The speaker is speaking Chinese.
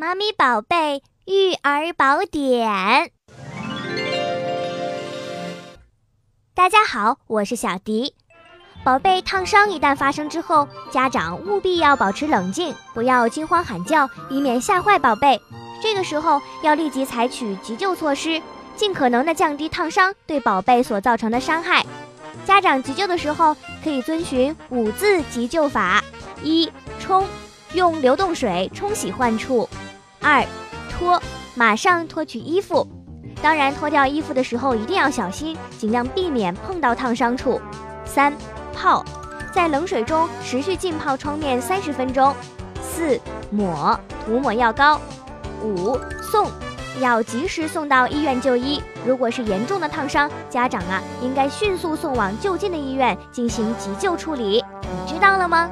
妈咪宝贝育儿宝典，大家好，我是小迪。宝贝烫伤一旦发生之后，家长务必要保持冷静，不要惊慌喊叫，以免吓坏宝贝。这个时候要立即采取急救措施，尽可能的降低烫伤对宝贝所造成的伤害。家长急救的时候可以遵循五字急救法：一冲，用流动水冲洗患处。二，脱，马上脱去衣服，当然脱掉衣服的时候一定要小心，尽量避免碰到烫伤处。三，泡，在冷水中持续浸泡创面三十分钟。四，抹，涂抹药膏。五，送，要及时送到医院就医。如果是严重的烫伤，家长啊应该迅速送往就近的医院进行急救处理。你知道了吗？